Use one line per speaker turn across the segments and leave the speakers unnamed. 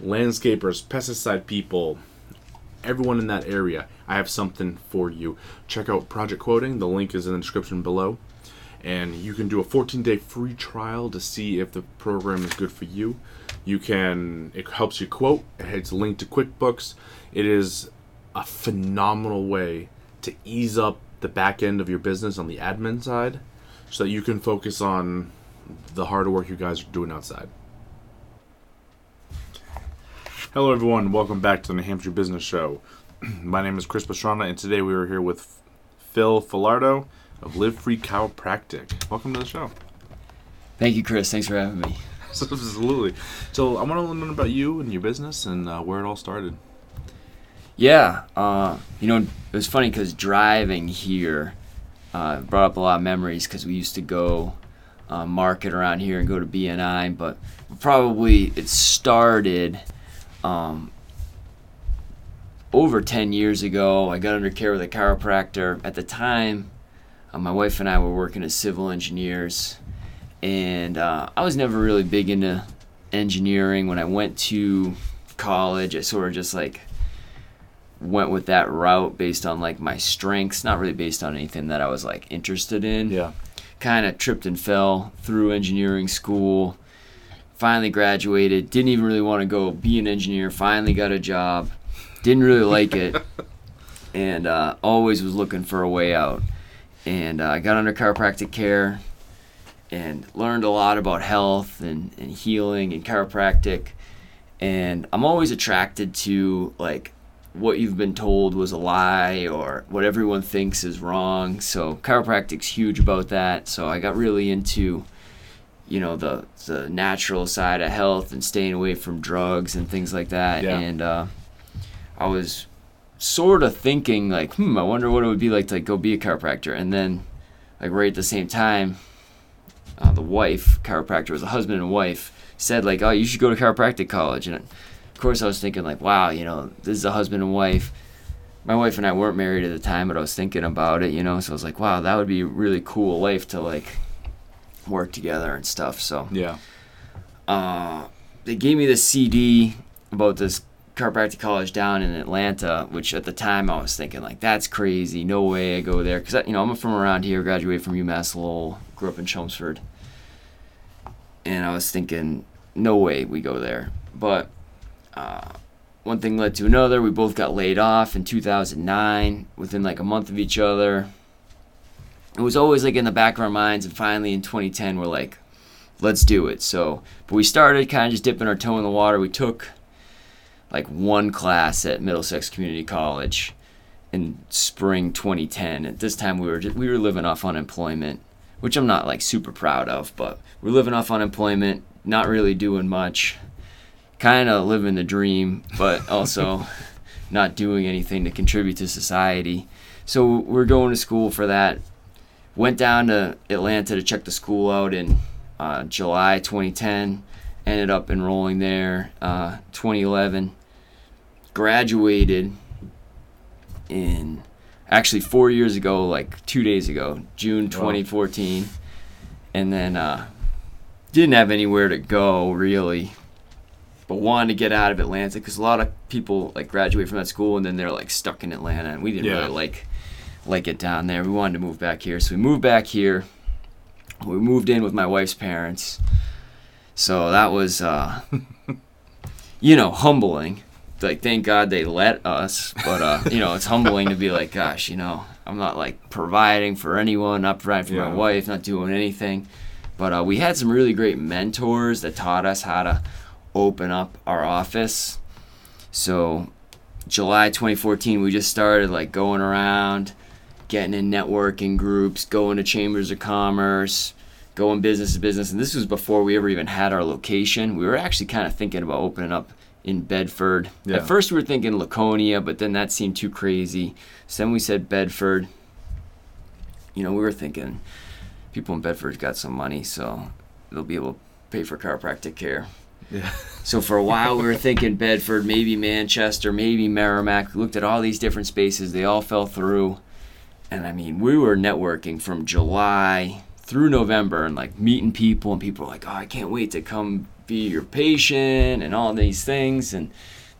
landscapers, pesticide people, everyone in that area, I have something for you. Check out Project Quoting. The link is in the description below. And you can do a 14 day free trial to see if the program is good for you. You can, it helps you quote, it's linked to QuickBooks. It is a phenomenal way to ease up the back end of your business on the admin side so that you can focus on the hard work you guys are doing outside. Hello, everyone. Welcome back to the New Hampshire Business Show. My name is Chris Pastrana, and today we are here with Phil Filardo of Live Free Chiropractic. Welcome to the show.
Thank you, Chris. Thanks for having me.
Absolutely. So, I want to learn about you and your business and uh, where it all started.
Yeah, uh, you know, it was funny because driving here uh, brought up a lot of memories because we used to go uh, market around here and go to BNI, but probably it started um, over 10 years ago. I got under care with a chiropractor. At the time, uh, my wife and I were working as civil engineers, and uh, I was never really big into engineering. When I went to college, I sort of just like went with that route based on like my strengths, not really based on anything that I was like interested in.
Yeah.
Kind of tripped and fell through engineering school. Finally graduated. Didn't even really want to go be an engineer. Finally got a job. Didn't really like it. and uh, always was looking for a way out. And uh, I got under chiropractic care and learned a lot about health and, and healing and chiropractic. And I'm always attracted to like what you've been told was a lie or what everyone thinks is wrong. So chiropractic's huge about that. So I got really into you know the the natural side of health and staying away from drugs and things like that.
Yeah.
And uh, I was sort of thinking like, hmm, I wonder what it would be like to like, go be a chiropractor. And then like right at the same time, uh, the wife chiropractor was a husband and wife said like, oh, you should go to chiropractic college and of course, I was thinking like, wow, you know, this is a husband and wife. My wife and I weren't married at the time, but I was thinking about it, you know. So I was like, wow, that would be a really cool life to like work together and stuff. So
Yeah.
uh, they gave me this CD about this chiropractic college down in Atlanta, which at the time I was thinking like, that's crazy. No way I go there because you know I'm from around here, graduated from UMass Lowell, grew up in Chelmsford, and I was thinking, no way we go there. But uh, one thing led to another. We both got laid off in 2009 within like a month of each other. It was always like in the back of our minds, and finally in 2010, we're like, let's do it. So, but we started kind of just dipping our toe in the water. We took like one class at Middlesex Community College in spring 2010. At this time, we were just, we were living off unemployment, which I'm not like super proud of, but we're living off unemployment, not really doing much kind of living the dream, but also not doing anything to contribute to society. So we're going to school for that. Went down to Atlanta to check the school out in uh, July 2010. Ended up enrolling there uh, 2011. Graduated in actually four years ago, like two days ago, June 2014. And then uh, didn't have anywhere to go really but wanted to get out of Atlanta because a lot of people like graduate from that school and then they're like stuck in Atlanta, and we didn't
Yeah.
really like like it down there. We wanted to move back here, so we moved back here. We moved in with my wife's parents, so that was uh, you know humbling. Like thank God they let us, but uh, you know it's humbling to be like, gosh, you know I'm not like providing for anyone, not providing for
Yeah.
my wife, not doing anything. But uh, we had some really great mentors that taught us how to open up our office. So, July 2014, we just started like going around, getting in networking groups, going to chambers of commerce, going business to business. And this was before we ever even had our location. We were actually kind of thinking about opening up in Bedford.
Yeah.
At first, we were thinking Laconia, but then that seemed too crazy. So then we said Bedford. You know, we were thinking people in Bedford got some money, so they'll be able to pay for chiropractic care.
Yeah.
So for a while we were thinking Bedford, maybe Manchester, maybe Merrimack. We looked at all these different spaces. They all fell through. And I mean, we were networking from July through November and like meeting people and people were like, "Oh, I can't wait to come be your patient and all these things. And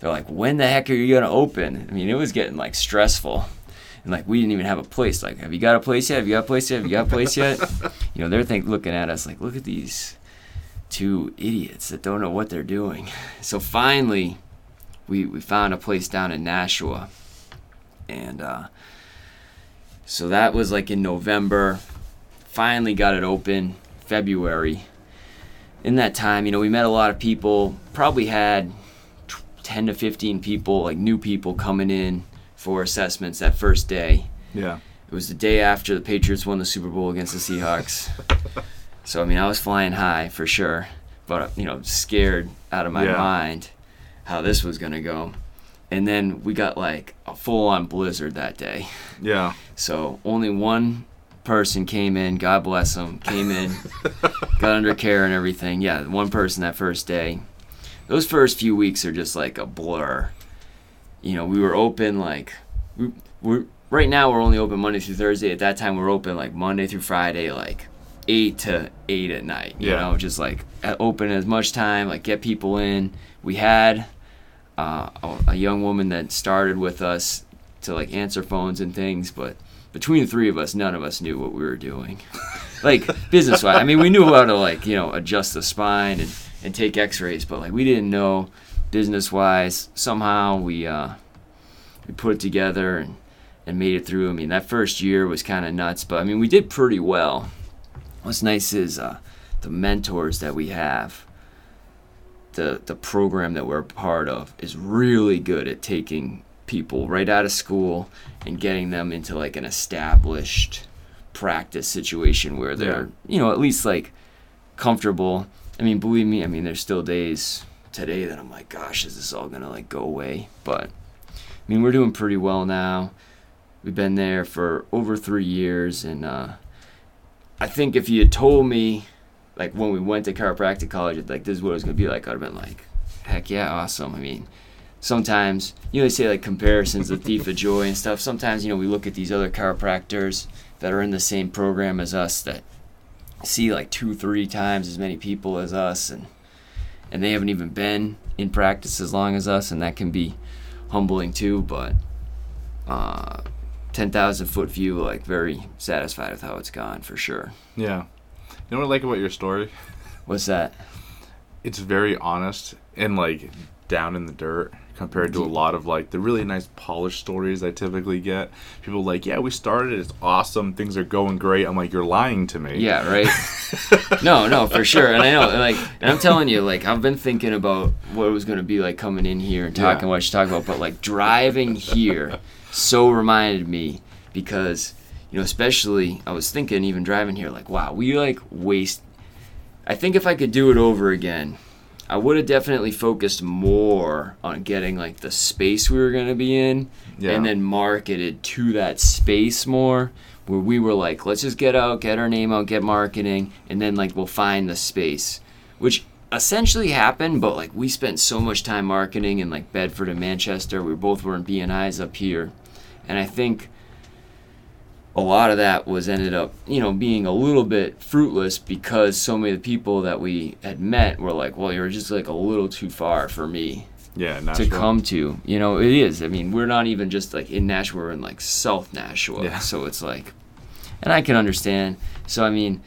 they're like when the heck are you going to open? I mean it was getting like stressful. And like we didn't even have a place. Like have you got a place yet? Have you got a place yet? Have you got a place yet? You know they're think looking at us like look at these two idiots that don't know what they're doing. So finally we we found a place down in nashua. And uh so that was like in november finally got it open february in that time you know we met a lot of people probably had 10 to 15 people like new people coming in for assessments that first day.
Yeah.
It was the day after the Patriots won the Super Bowl against the Seahawks. so I mean, I was flying high for sure, but you know, scared out of my yeah. mind how this was gonna go. And then we got like a full-on blizzard that day.
Yeah.
So only one person came in. God bless him. Came in, got under care and everything. Yeah, one person that first day. Those first few weeks are just like a blur you know, we were open like we, we're right now we're only open Monday through Thursday. At that time we are open like Monday through Friday, like eight to eight at night. You yeah. know, just like open as much time, like get people in. We had uh, a young woman that started with us to like answer phones and things, but between the three of us, none of us knew what we were doing. like business wise, I mean, we knew how to like you know adjust the spine and and take X-rays, but like we didn't know business wise, somehow we uh, we put it together and, and made it through. I mean, that first year was kind of nuts, but I mean, we did pretty well. What's nice is uh, the mentors that we have. The, the program that we're part of is really good at taking people right out of school and getting them into like an established practice situation where they're yeah. you know at least like comfortable i mean believe me i mean there's still days today that I'm like, gosh, is this all gonna like go away? But I mean, we're doing pretty well now. We've been there for over three years, and uh, I think if you had told me, like when we went to chiropractic college, like this is what it was gonna be like, I'd have been like, heck yeah, awesome. I mean, sometimes you know they say like comparisons, the thief of joy and stuff. Sometimes you know we look at these other chiropractors that are in the same program as us that see like two, three times as many people as us, and and they haven't even been in practice as long as us, and that can be humbling too. But uh, ten thousand foot view, like very satisfied with how it's gone for sure.
Yeah, you know what I like about your story?
What's that?
It's very honest and like down in the dirt compared to a lot of like the really nice polished stories I typically get. People like, yeah, we started, it's awesome, things are going great. I'm like, you're lying to me.
Yeah, right. no, no, for sure. And I know, like, and I'm telling you, like, I've been thinking about what it was going to be like coming in here and talking yeah. what you talk about, but like driving here so reminded me because, you know, especially I was thinking even driving here, like, wow, we like waste. I think if I could do it over again, I would have definitely focused more on getting like the space we were gonna be in, yeah. and then marketed to that space more. Where we were like, let's just get out, get our name out, get marketing, and then like we'll find the space, which essentially happened. But like we spent so much time marketing in like Bedford and Manchester. We both were in BNI's up here, and I think a lot of that was ended up, you know, being a little bit fruitless because so many of the people that we had met were like, well, you're just like a little too far for me.
Yeah,
to come to. You know, it is. I mean, we're not even just like in Nashua, we're in like South Nashua. Yeah. So it's like, and I can understand. So, I mean,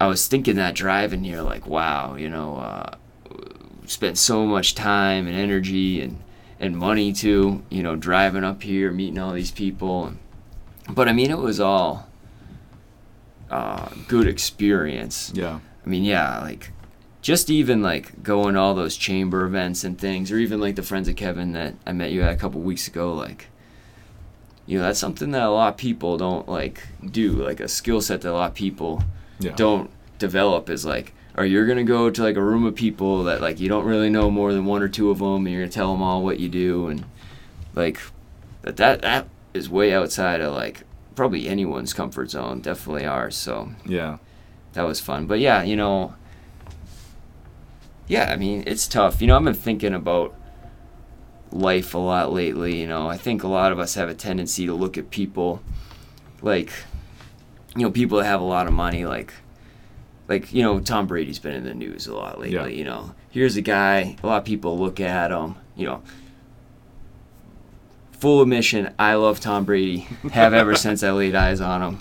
I was thinking that driving here, like, wow, you know, uh, spent so much time and energy and, and money too, you know, driving up here, meeting all these people. And, but I mean, it was all uh, good experience.
Yeah.
I mean, yeah, like just even like going all those chamber events and things, or even like the friends of Kevin that I met you at a couple weeks ago, like you know, that's something that a lot of people don't like do, like a skill set that a lot of people yeah. don't develop is like, or you're gonna go to like a room of people that like you don't really know more than one or two of them, and you're gonna tell them all what you do, and like that that that is way outside of like probably anyone's comfort zone, definitely ours. So
yeah,
that was fun. But yeah, you know, yeah, I mean it's tough. You know, I've been thinking about life a lot lately. You know, I think a lot of us have a tendency to look at people like, you know, people that have a lot of money, like like you know Tom Brady's been in the news a lot lately.
Yeah.
You know, here's a guy. A lot of people look at him. You know, full admission. I love Tom Brady. Have ever since I laid eyes on him.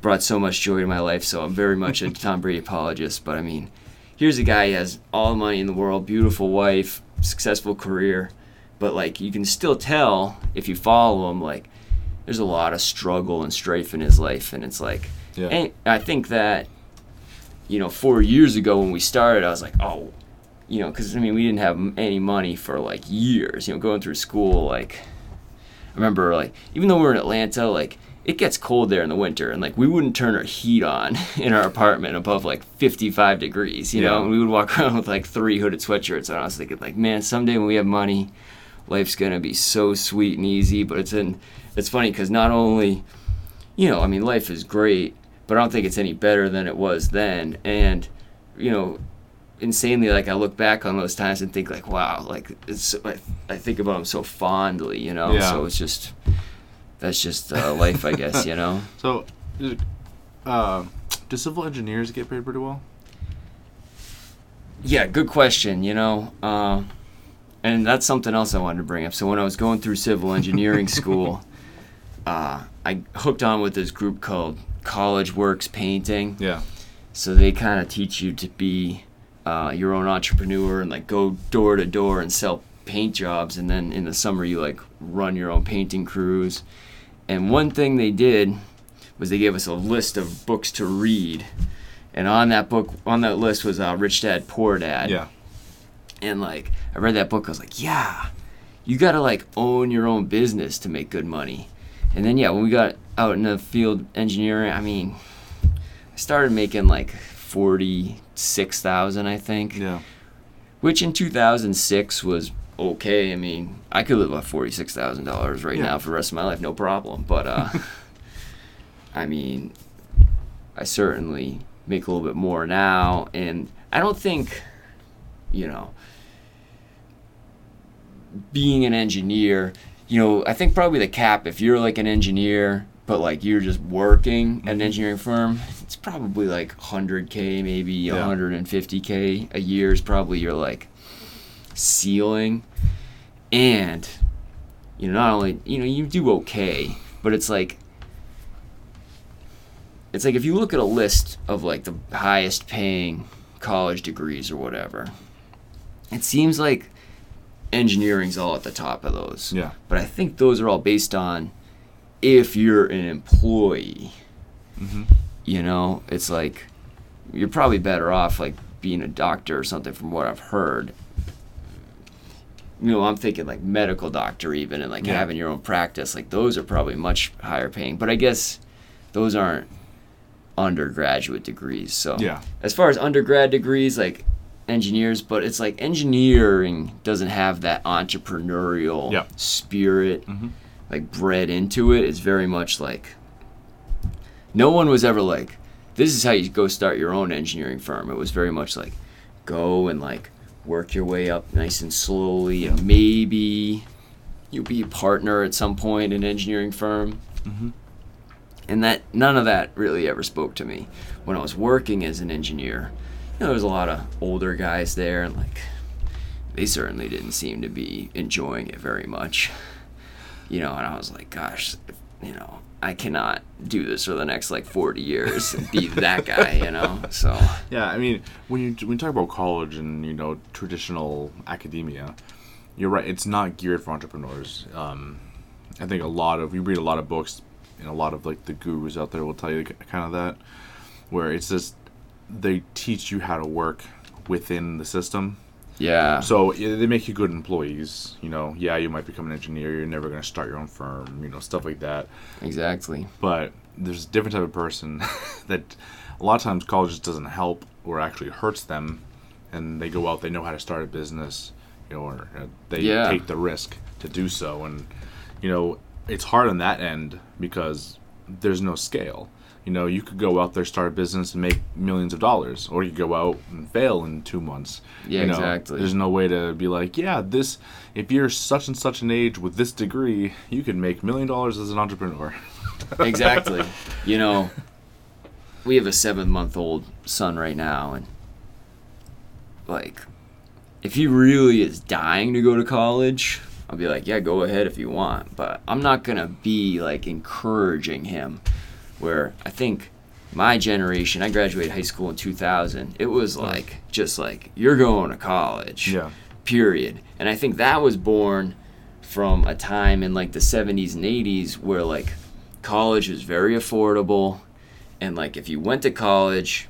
Brought so much joy to my life. So I'm very much a Tom Brady apologist. But I mean, here's a guy. He has all the money in the world, beautiful wife, successful career. But like you can still tell if you follow him, like there's a lot of struggle and strife in his life, and it's like,
Yeah.
and I think that you know, four years ago when we started, I was like, oh, you know, because I mean, we didn't have any money for like years. You know, going through school, like, I remember like even though we were in Atlanta, like it gets cold there in the winter, and like we wouldn't turn our heat on in our apartment above like 55 degrees. You know, and we would walk around with like three hooded sweatshirts. And I was thinking, like, man, someday when we have money, life's gonna be so sweet and easy. But it's in, it's funny because not only, you know, I mean, life is great, but I don't think it's any better than it was then. And, you know, insanely, like I look back on those times and think like, wow, like it's, I, I think about them so fondly, you know.
Yeah.
So it's just, that's just uh, life, I guess, you know.
So, uh, do civil engineers get paid pretty well?
Yeah, good question. You know, uh, and that's something else I wanted to bring up. So when I was going through civil engineering school, uh, I hooked on with this group called College Works Painting.
Yeah.
So they kind of teach you to be uh, your own entrepreneur and like go door to door and sell paint jobs, and then in the summer you like run your own painting crews. And one thing they did was they gave us a list of books to read, and on that book, on that list was uh, Rich Dad Poor Dad.
Yeah.
And like I read that book, I was like, yeah, you gotta like own your own business to make good money. And then yeah, when we got out in the field engineering, I mean, I started making like forty six thousand, I think,
Yeah.
which in two thousand six was okay. I mean, I could live off forty six thousand dollars right
Yeah.
now for the rest of my life, no problem. But uh, I mean, I certainly make a little bit more now, and I don't think, you know, being an engineer, you know, I think probably the cap if you're like an engineer, but like you're just working at an mm-hmm. engineering firm, it's probably like 100k, maybe
Yeah.
150k a year is probably your like ceiling, and you know, not only you know you do okay, but it's like it's like if you look at a list of like the highest paying college degrees or whatever, it seems like engineering's all at the top of those.
Yeah.
But I think those are all based on if you're an employee.
Mhm.
You know, it's like you're probably better off like being a doctor or something from what I've heard. You know, I'm thinking like medical doctor even and like
Yeah.
having your own practice. Like those are probably much higher paying. But I guess those aren't undergraduate degrees. So
Yeah.
as far as undergrad degrees, like engineers, but it's like engineering doesn't have that entrepreneurial spirit
Mhm.
Like bred into it. It's very much like no one was ever like, this is how you go start your own engineering firm. It was very much like go and like work your way up nice and slowly and maybe you'll be a partner at some point in an engineering firm
Mhm.
and that none of that really ever spoke to me when I was working as an engineer. You know, there was a lot of older guys there, and like they certainly didn't seem to be enjoying it very much. You know, and I was like, gosh, if, you know, I cannot do this for the next like 40 years and be that guy, you know. So
Yeah, I mean, when you when you talk about college and you know traditional academia, you're right. It's not geared for entrepreneurs. Um, I think a lot of you read a lot of books, and a lot of like the gurus out there will tell you kind of that, where it's just they teach you how to work within the system.
Yeah,
So yeah, they make you good employees. You know, yeah, you might become an engineer. You're never going to start your own firm. You know, stuff like that.
exactly.
But there's a different type of person that a lot of times college just doesn't help or actually hurts them, and they go out. They know how to start a business. You know, or uh, they
Yeah.
take the risk to do so, and you know, it's hard on that end because there's no scale. You know, you could go out there, start a business, and make millions of dollars, or you go out and fail in two months.
Yeah,
You know,
exactly.
There's no way to be like, yeah, this. If you're such and such an age with this degree, you could make million dollars as an entrepreneur.
exactly. You know, we have a seven month old son right now, and like, if he really is dying to go to college, I'll be like, yeah, go ahead if you want. But I'm not gonna be like encouraging him. Where I think my generation, I graduated high school in 2000. It was like just like you're going to college.
Yeah.
Period. And I think that was born from a time in like the 70s and 80s where like college was very affordable and like if you went to college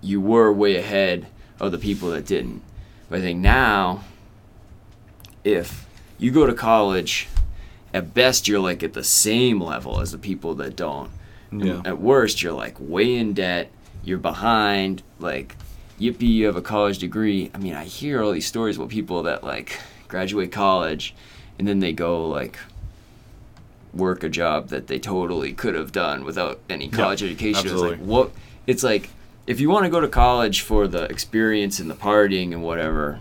you were way ahead of the people that didn't but i think now if you go to college at best you're like at the same level as the people that don't
Yeah.
at worst you're like way in debt you're behind like yippee you have a college degree i mean i hear all these stories about people that like graduate college and then they go like work a job that they totally could have done without any college education. It's like what it's like if you want to go to college for the experience and the partying and whatever,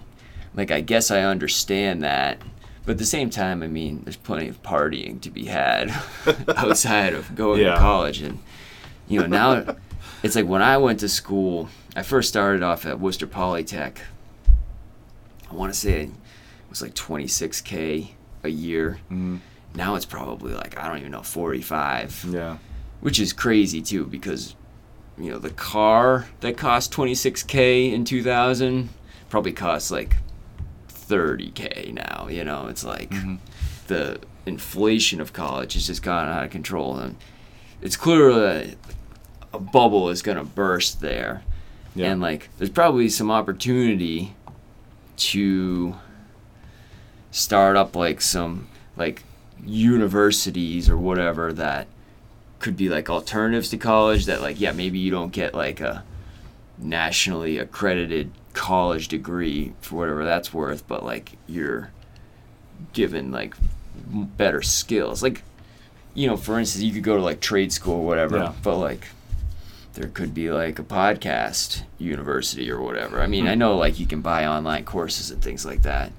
like I guess I understand that. But at the same time, I mean, there's plenty of partying to be had outside of going
Yeah.
to college. And, you know, now it's like when I went to school, I first started off at Worcester Polytech. I want to say it was like 26K a year.
Mhm.
Now it's probably like, I don't even know, 45
Yeah.
which is crazy too because you know the car that cost 26k in 2000 probably costs like 30k now you know it's like
Mhm.
the inflation of college has just gotten out of control and it's clear that a bubble is going to burst there
Yeah.
and like there's probably some opportunity to start up like some like universities or whatever that could be like alternatives to college that like yeah maybe you don't get like a nationally accredited college degree for whatever that's worth but like you're given like better skills like you know for instance you could go to like trade school or whatever
Yeah.
but like there could be like a podcast university or whatever i mean
Hmm.
i know like you can buy online courses and things like that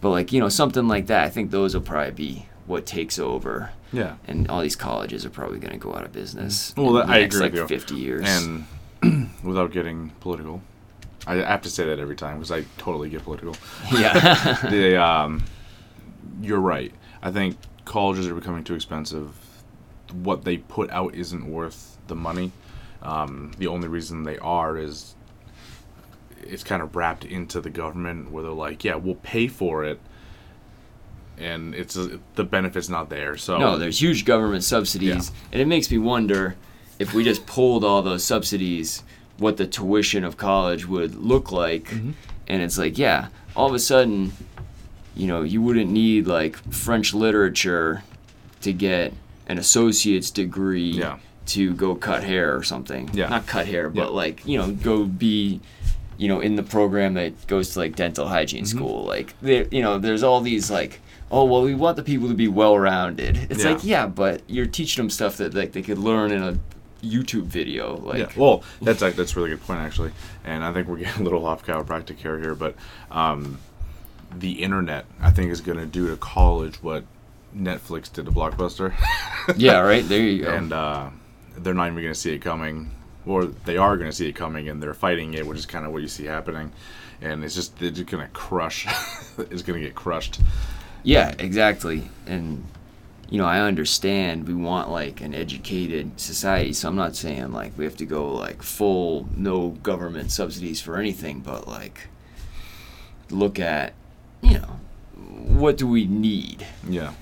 but like you know something like that i think those will probably be what takes over
Yeah.
and all these colleges are probably going to go out of business.
Well, that- I
next,
agree
like
with you.
fifty years.
And without getting political, I have to say that every time because I totally get political.
yeah,
the um, you're right. I think colleges are becoming too expensive. What they put out isn't worth the money. Um, the only reason they are is it's kind of wrapped into the government where they're like, yeah, we'll pay for it, and it's the benefit's not there. So
no, there's huge government subsidies, and it makes me wonder if we just pulled all those subsidies, what the tuition of college would look like.
Mm-hmm.
And it's like, yeah, all of a sudden, you know, you wouldn't need like French literature to get an associate's degree
Yeah.
to go cut hair or something.
Yeah.
Not cut hair, but
Yeah.
like, you know, go be you know, in the program that goes to like dental hygiene
Mm-hmm.
school. Like, there, you know, there's all these like, oh well, we want the people to be well-rounded. It's
Yeah.
like, yeah, but you're teaching them stuff that like they could learn in a YouTube video. Like,
yeah, well, that's a, that's a really good point actually, and I think we're getting a little off chiropractic care here, but um, the internet I think is going to do to college what Netflix did to Blockbuster,
yeah, right there you go.
and uh, they're not even going to see it coming, or they are going to see it coming, and they're fighting it, which is kind of what you see happening, and it's just they're just going to crush, it's going to get crushed.
Yeah, exactly. And you know, I understand we want like an educated society, so I'm not saying like we have to go like full no government subsidies for anything, but like look at, you know, what do we need?
Yeah,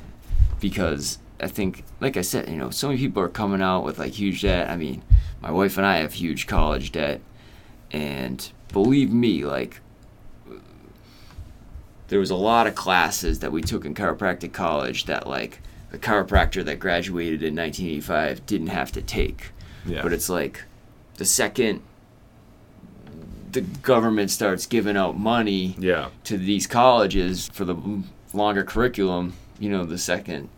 Because I think like I said, you know, so many people are coming out with like huge debt. I mean, my wife and I have huge college debt and believe me, like there was a lot of classes that we took in chiropractic college that like the chiropractor that graduated in 1985 didn't have to take.
yeah,
But it's like the second the government starts giving out money
yeah,
to these colleges for the longer curriculum, you know, the second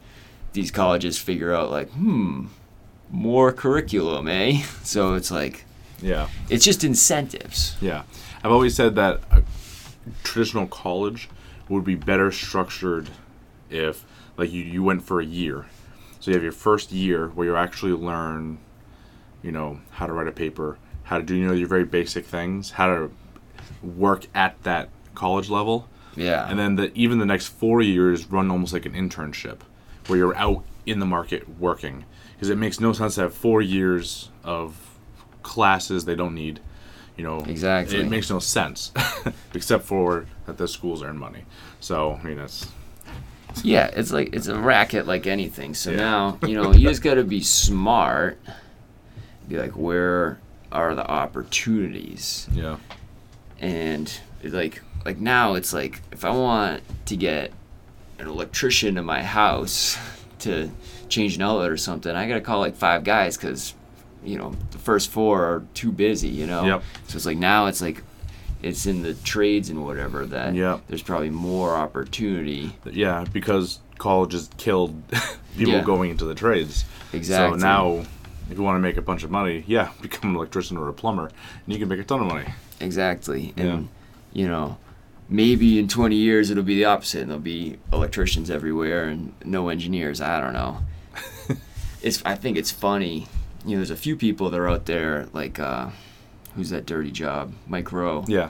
these colleges figure out like, hmm, more curriculum, eh? So it's like
yeah.
it's just incentives.
Yeah, I've always said that a traditional college would be better structured if, like, you, you went for a year. So you have your first year where you actually learn, you know how to write a paper, how to do you know your very basic things, how to work at that college level,
Yeah.
and then the even the next four years run almost like an internship, where you're out in the market working, because it makes no sense to have four years of classes they don't need. You know,
Exactly.
It makes no sense, except for that the schools earn money. So I mean, it's
Yeah, it's like it's a racket like anything. So
Yeah.
now, you know, you just got to be smart. Be like, where are the opportunities?
yeah,
And it's like like now it's like if I want to get an electrician in my house to change an outlet or something, I got to call like five guys cuz you know, the first four are too busy, you know.
Yep.
So it's like now it's like it's in the trades and whatever that
Yep.
there's probably more opportunity.
yeah, because college has killed people
Yeah.
going into the trades.
Exactly.
So now, if you want to make a bunch of money, yeah, become an electrician or a plumber, and you can make a ton of money.
Exactly. And
Yeah.
you know, maybe in 20 years it'll be the opposite and there'll be electricians everywhere and no engineers. I don't know. it's I think it's funny. You know, there's a few people that are out there like uh who's that dirty job? Mike Rowe.
Yeah,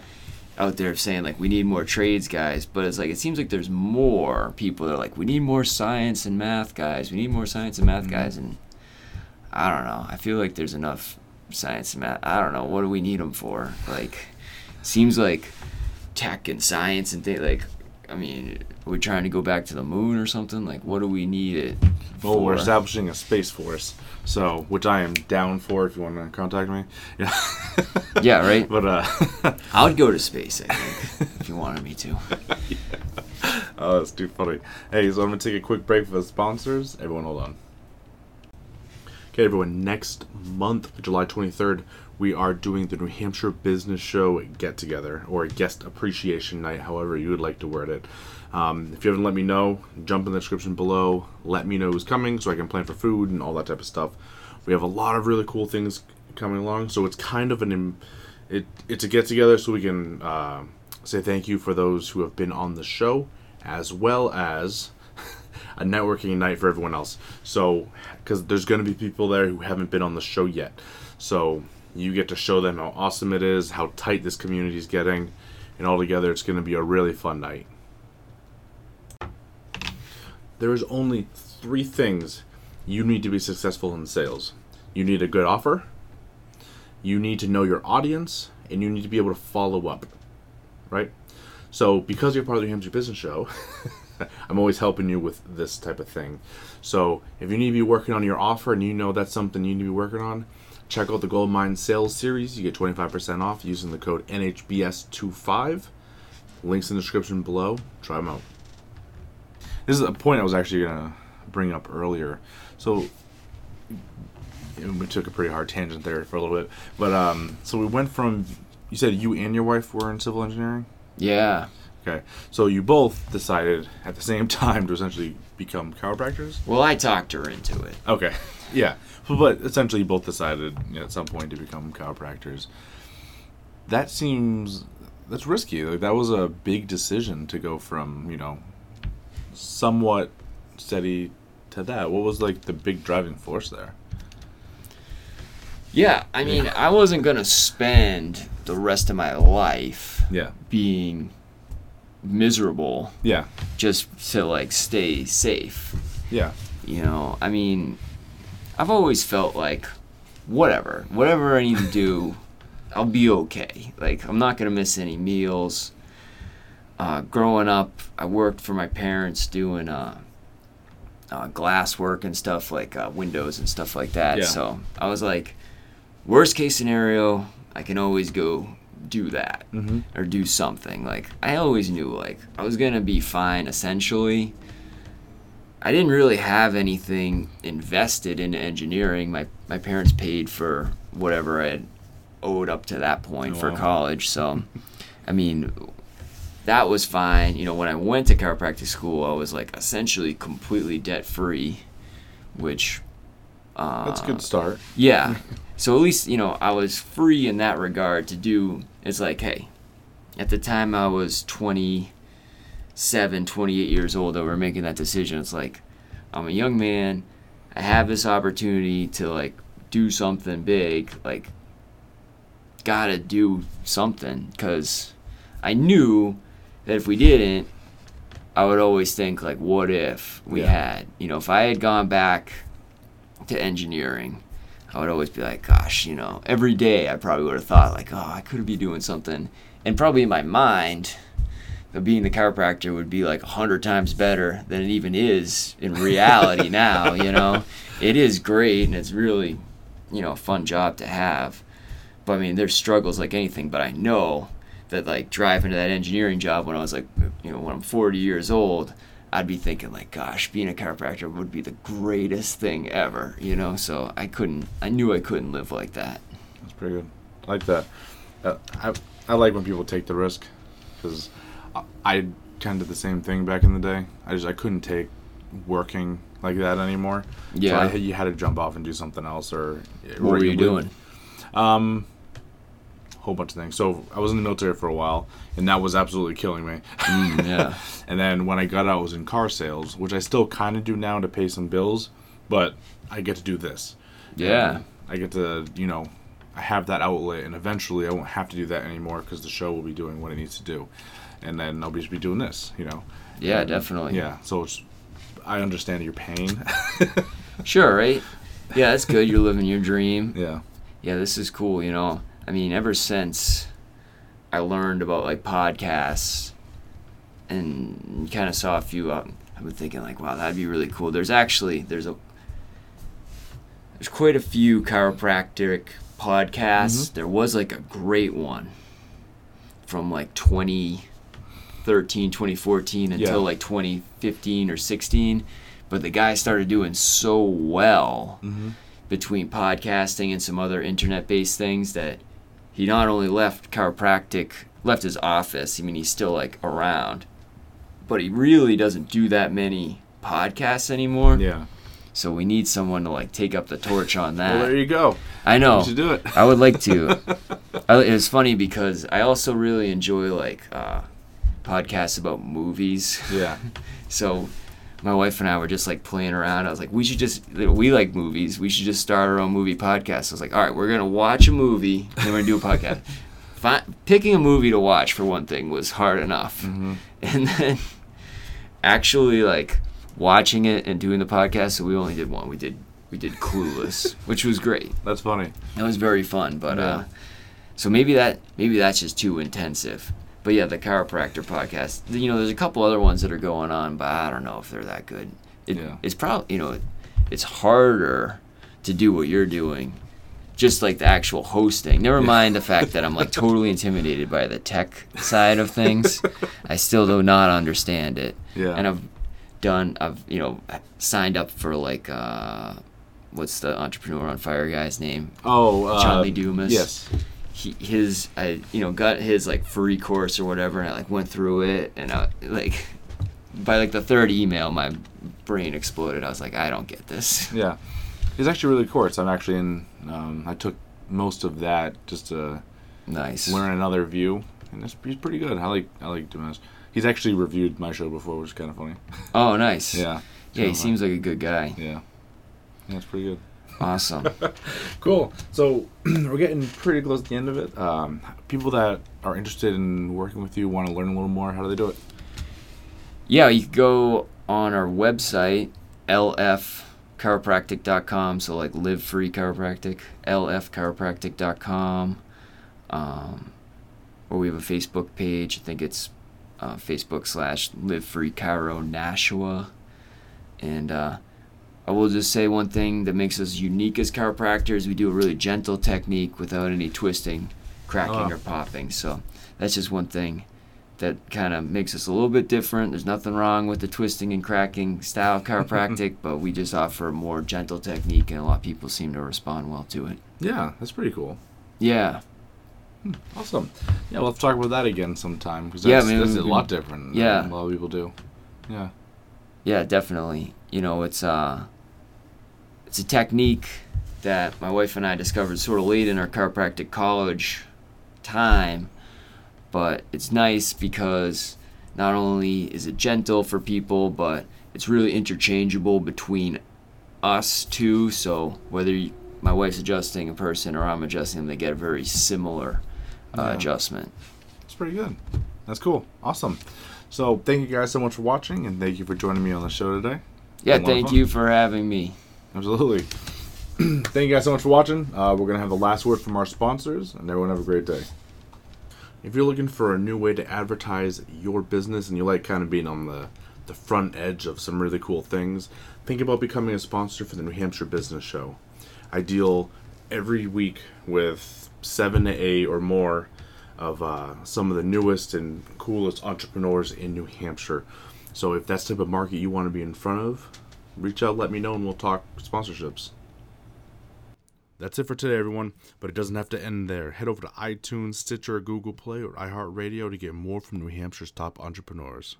Out there saying like we need more trades guys, but it's like it seems like there's more people that are like we need more science and math guys. We need more science and math
Mhm.
guys and I don't know. I feel like there's enough science and math. I don't know. What do we need them for? Like, seems like tech and science and things. Like, I mean, are we trying to go back to the moon or something? Like, what do we need it
well, we're establishing a space force, so which I am down for. If you want to contact me, yeah,
Yeah, right.
But uh,
I would go to space. I think if you wanted me to.
oh, that's too funny. Hey, so I'm gonna take a quick break for the sponsors. Everyone, hold on. Okay, everyone. Next month, July 23rd, we are doing the New Hampshire Business Show Get Together or Guest Appreciation Night, however you would like to word it. Um, if you haven't let me know, jump in the description below. Let me know who's coming so I can plan for food and all that type of stuff. We have a lot of really cool things coming along, so it's kind of an it it's a get together so we can uh, say thank you for those who have been on the show, as well as a networking night for everyone else. So, because there's going to be people there who haven't been on the show yet, so you get to show them how awesome it is, how tight this community is getting, and altogether it's going to be a really fun night. There is only three things you need to be successful in sales. You need a good offer, you need to know your audience, and you need to be able to follow up. Right? So, because you're part of the Hamster Business Show, I'm always helping you with this type of thing. So, if you need to be working on your offer and you know that's something you need to be working on, check out the Gold Mine Sales Series. You get 25% off using the code NHBS25. Links in the description below. Try them out. This is a point I was actually going to bring up earlier. So, we took a pretty hard tangent there for a little bit. But, um, so we went from, you said you and your wife were in civil engineering?
Yeah.
Okay. So you both decided at the same time to essentially become chiropractors?
Well, I talked her into it.
Okay. Yeah. But essentially, both decided you know, at some point to become chiropractors. That seems that's risky. Like that was a big decision to go from you know somewhat steady to that. What was like the big driving force there?
Yeah, I mean, I wasn't gonna spend the rest of my life
Yeah.
being miserable
Yeah.
just to like stay safe.
Yeah.
You know, I mean, I've always felt like whatever, whatever I need to do, I'll be okay. Like I'm not gonna miss any meals. Uh, growing up, I worked for my parents doing uh, uh, glass work and stuff like uh, windows and stuff like that.
Yeah.
So I was like, worst case scenario, I can always go do that
Mm-hmm.
or do something. Like I always knew like I was gonna be fine essentially. I didn't really have anything invested in engineering. My my parents paid for whatever I had owed up to that point
Oh,
for
wow.
college. So I mean that was fine. You know, when I went to chiropractic school I was like essentially completely debt free, which uh,
That's a good start.
yeah. So at least, you know, I was free in that regard to do it's like, hey, at the time I was 27, 28 years old that we were making that decision. It's like I'm a young man. I have this opportunity to like do something big, like gotta do something because I knew that if we didn't, I would always think like, what if we
Yeah.
had, you know, if I had gone back to engineering, I would always be like, gosh, you know, every day I probably would have thought like, oh, I could be doing something, and probably in my mind, being the chiropractor would be like a hundred times better than it even is in reality now. You know, it is great and it's really, you know, a fun job to have. But I mean, there's struggles like anything. But I know that like driving to that engineering job when I was like, you know, when I'm 40 years old, I'd be thinking like, gosh, being a chiropractor would be the greatest thing ever. You know, so I couldn't. I knew I couldn't live like that.
That's pretty good. I like that. Uh, I I like when people take the risk because I, kind of did the same thing back in the day. I just I couldn't take working like that anymore. So
Yeah.
I, you had to jump off and do something else or.
What were you doing?
Um, whole bunch of things. So I was in the military for a while, and that was absolutely killing me.
Mm, yeah.
And then when I got out, I was in car sales, which I still kind of do now to pay some bills, but I get to do this.
Yeah.
And I get to, you know, I have that outlet, and eventually I won't have to do that anymore because the show will be doing what it needs to do, and then I'll be doing this, you know.
Yeah,
And,
definitely.
Yeah. So it's, I understand your pain.
Sure, right? Yeah, that's good. You're living your dream.
yeah.
Yeah, this is cool, you know. I mean, ever since I learned about like podcasts and kind of saw a few um, I've been thinking like, wow, that'd be really cool. There's actually there's a there's quite a few chiropractic podcasts.
Mhm.
There was like a great one from like 2013, 2014 until
Yeah.
like 2015 or 16, but the guy started doing so well
Mm-hmm.
between podcasting and some other internet-based things that he not only left chiropractic, left his office. I mean, he's still like around, but he really doesn't do that many podcasts anymore.
Yeah.
So we need someone to like take up the torch on that.
Well, there you go.
I know.
You should do it.
I would like to. I, it was funny because I also really enjoy like uh, podcasts about movies.
yeah.
So my wife and I were just like playing around. I was like, we should just we like movies. We should just start our own movie podcast. I was like, all right, we're gonna watch a movie and then we're gonna do a podcast. Fi- picking a movie to watch for one thing was hard enough,
Mm-hmm.
and then actually like watching it and doing the podcast. So we only did one. We did we did Clueless, which was great.
That's funny.
That was very fun, but
Yeah.
uh, so maybe that maybe that's just too intensive. But yeah, the chiropractor podcast. You know, there's a couple other ones that are going on, but I don't know if they're that good. It,
Yeah.
It's probably you know, it's harder to do what you're doing, just like the actual hosting. Never mind the fact that I'm like totally intimidated by the tech side of things. I still do not understand it
Yeah.
and I've done I've you know signed up for like uh what's the entrepreneur on fire guy's name
oh, uh,
Lee Dumas
Yes.
He his I you know got his like free course or whatever and I like went through it and I like by like the third email my brain exploded I was like I don't get this
Yeah, it's actually really course. I'm actually in. Um, I took most of that just to
nice
learn another view, and it's, he's pretty good. I like I like Dumas. He's actually reviewed my show before, which is kind of funny.
oh nice
Yeah.
yeah he seems like a good guy
Yeah. Yeah, it's pretty good.
Awesome
Cool. So we're getting pretty close to the end of it. Um, people that are interested in working with you want to learn a little more. How do they do it?
Yeah, you go on our website, lfchiropractic.com. So, like, live free chiropractic, lfchiropractic.com. Um, or we have a Facebook page. I think it's uh, Facebook slash live free Chiro Nashua. And uh, I will just say one thing that makes us unique as chiropractors we do a really gentle technique without any twisting, cracking,
Ah.
or popping. So, that's just one thing that kind of makes us a little bit different. There's nothing wrong with the twisting and cracking style of chiropractic, but we just offer a more gentle technique, and a lot of people seem to respond well to it.
Yeah, that's pretty cool.
Yeah,
Awesome. Yeah, we'll have to talk about that again sometime because
Yeah,
that's,
maybe
that's a lot different.
yeah.
than a lot of people do. Yeah.
yeah, definitely. You know, it's uh, it's a technique that my wife and I discovered sort of late in our chiropractic college time, but it's nice because not only is it gentle for people, but it's really interchangeable between us two. So whether you, my wife's adjusting a person or I'm adjusting them, they get a very similar uh,
Yeah.
adjustment.
It's pretty good. That's cool. Awesome. So thank you guys so much for watching, and thank you for joining me on the show today.
Yeah,
Been a lot of
thank you for having me.
Absolutely. thank you guys so much for watching. Uh, we're gonna have the last word from our sponsors, and everyone have a great day. If you're looking for a new way to advertise your business and you like kind of being on the the front edge of some really cool things, think about becoming a sponsor for the New Hampshire Business Show. I deal every week with seven to eight or more of uh, some of the newest and coolest entrepreneurs in New Hampshire. So if that's the type of market you want to be in front of, reach out, let me know, and we'll talk sponsorships. That's it for today, everyone. But it doesn't have to end there. Head over to iTunes, Stitcher, Google Play, or iHeartRadio to get more from New Hampshire's top entrepreneurs.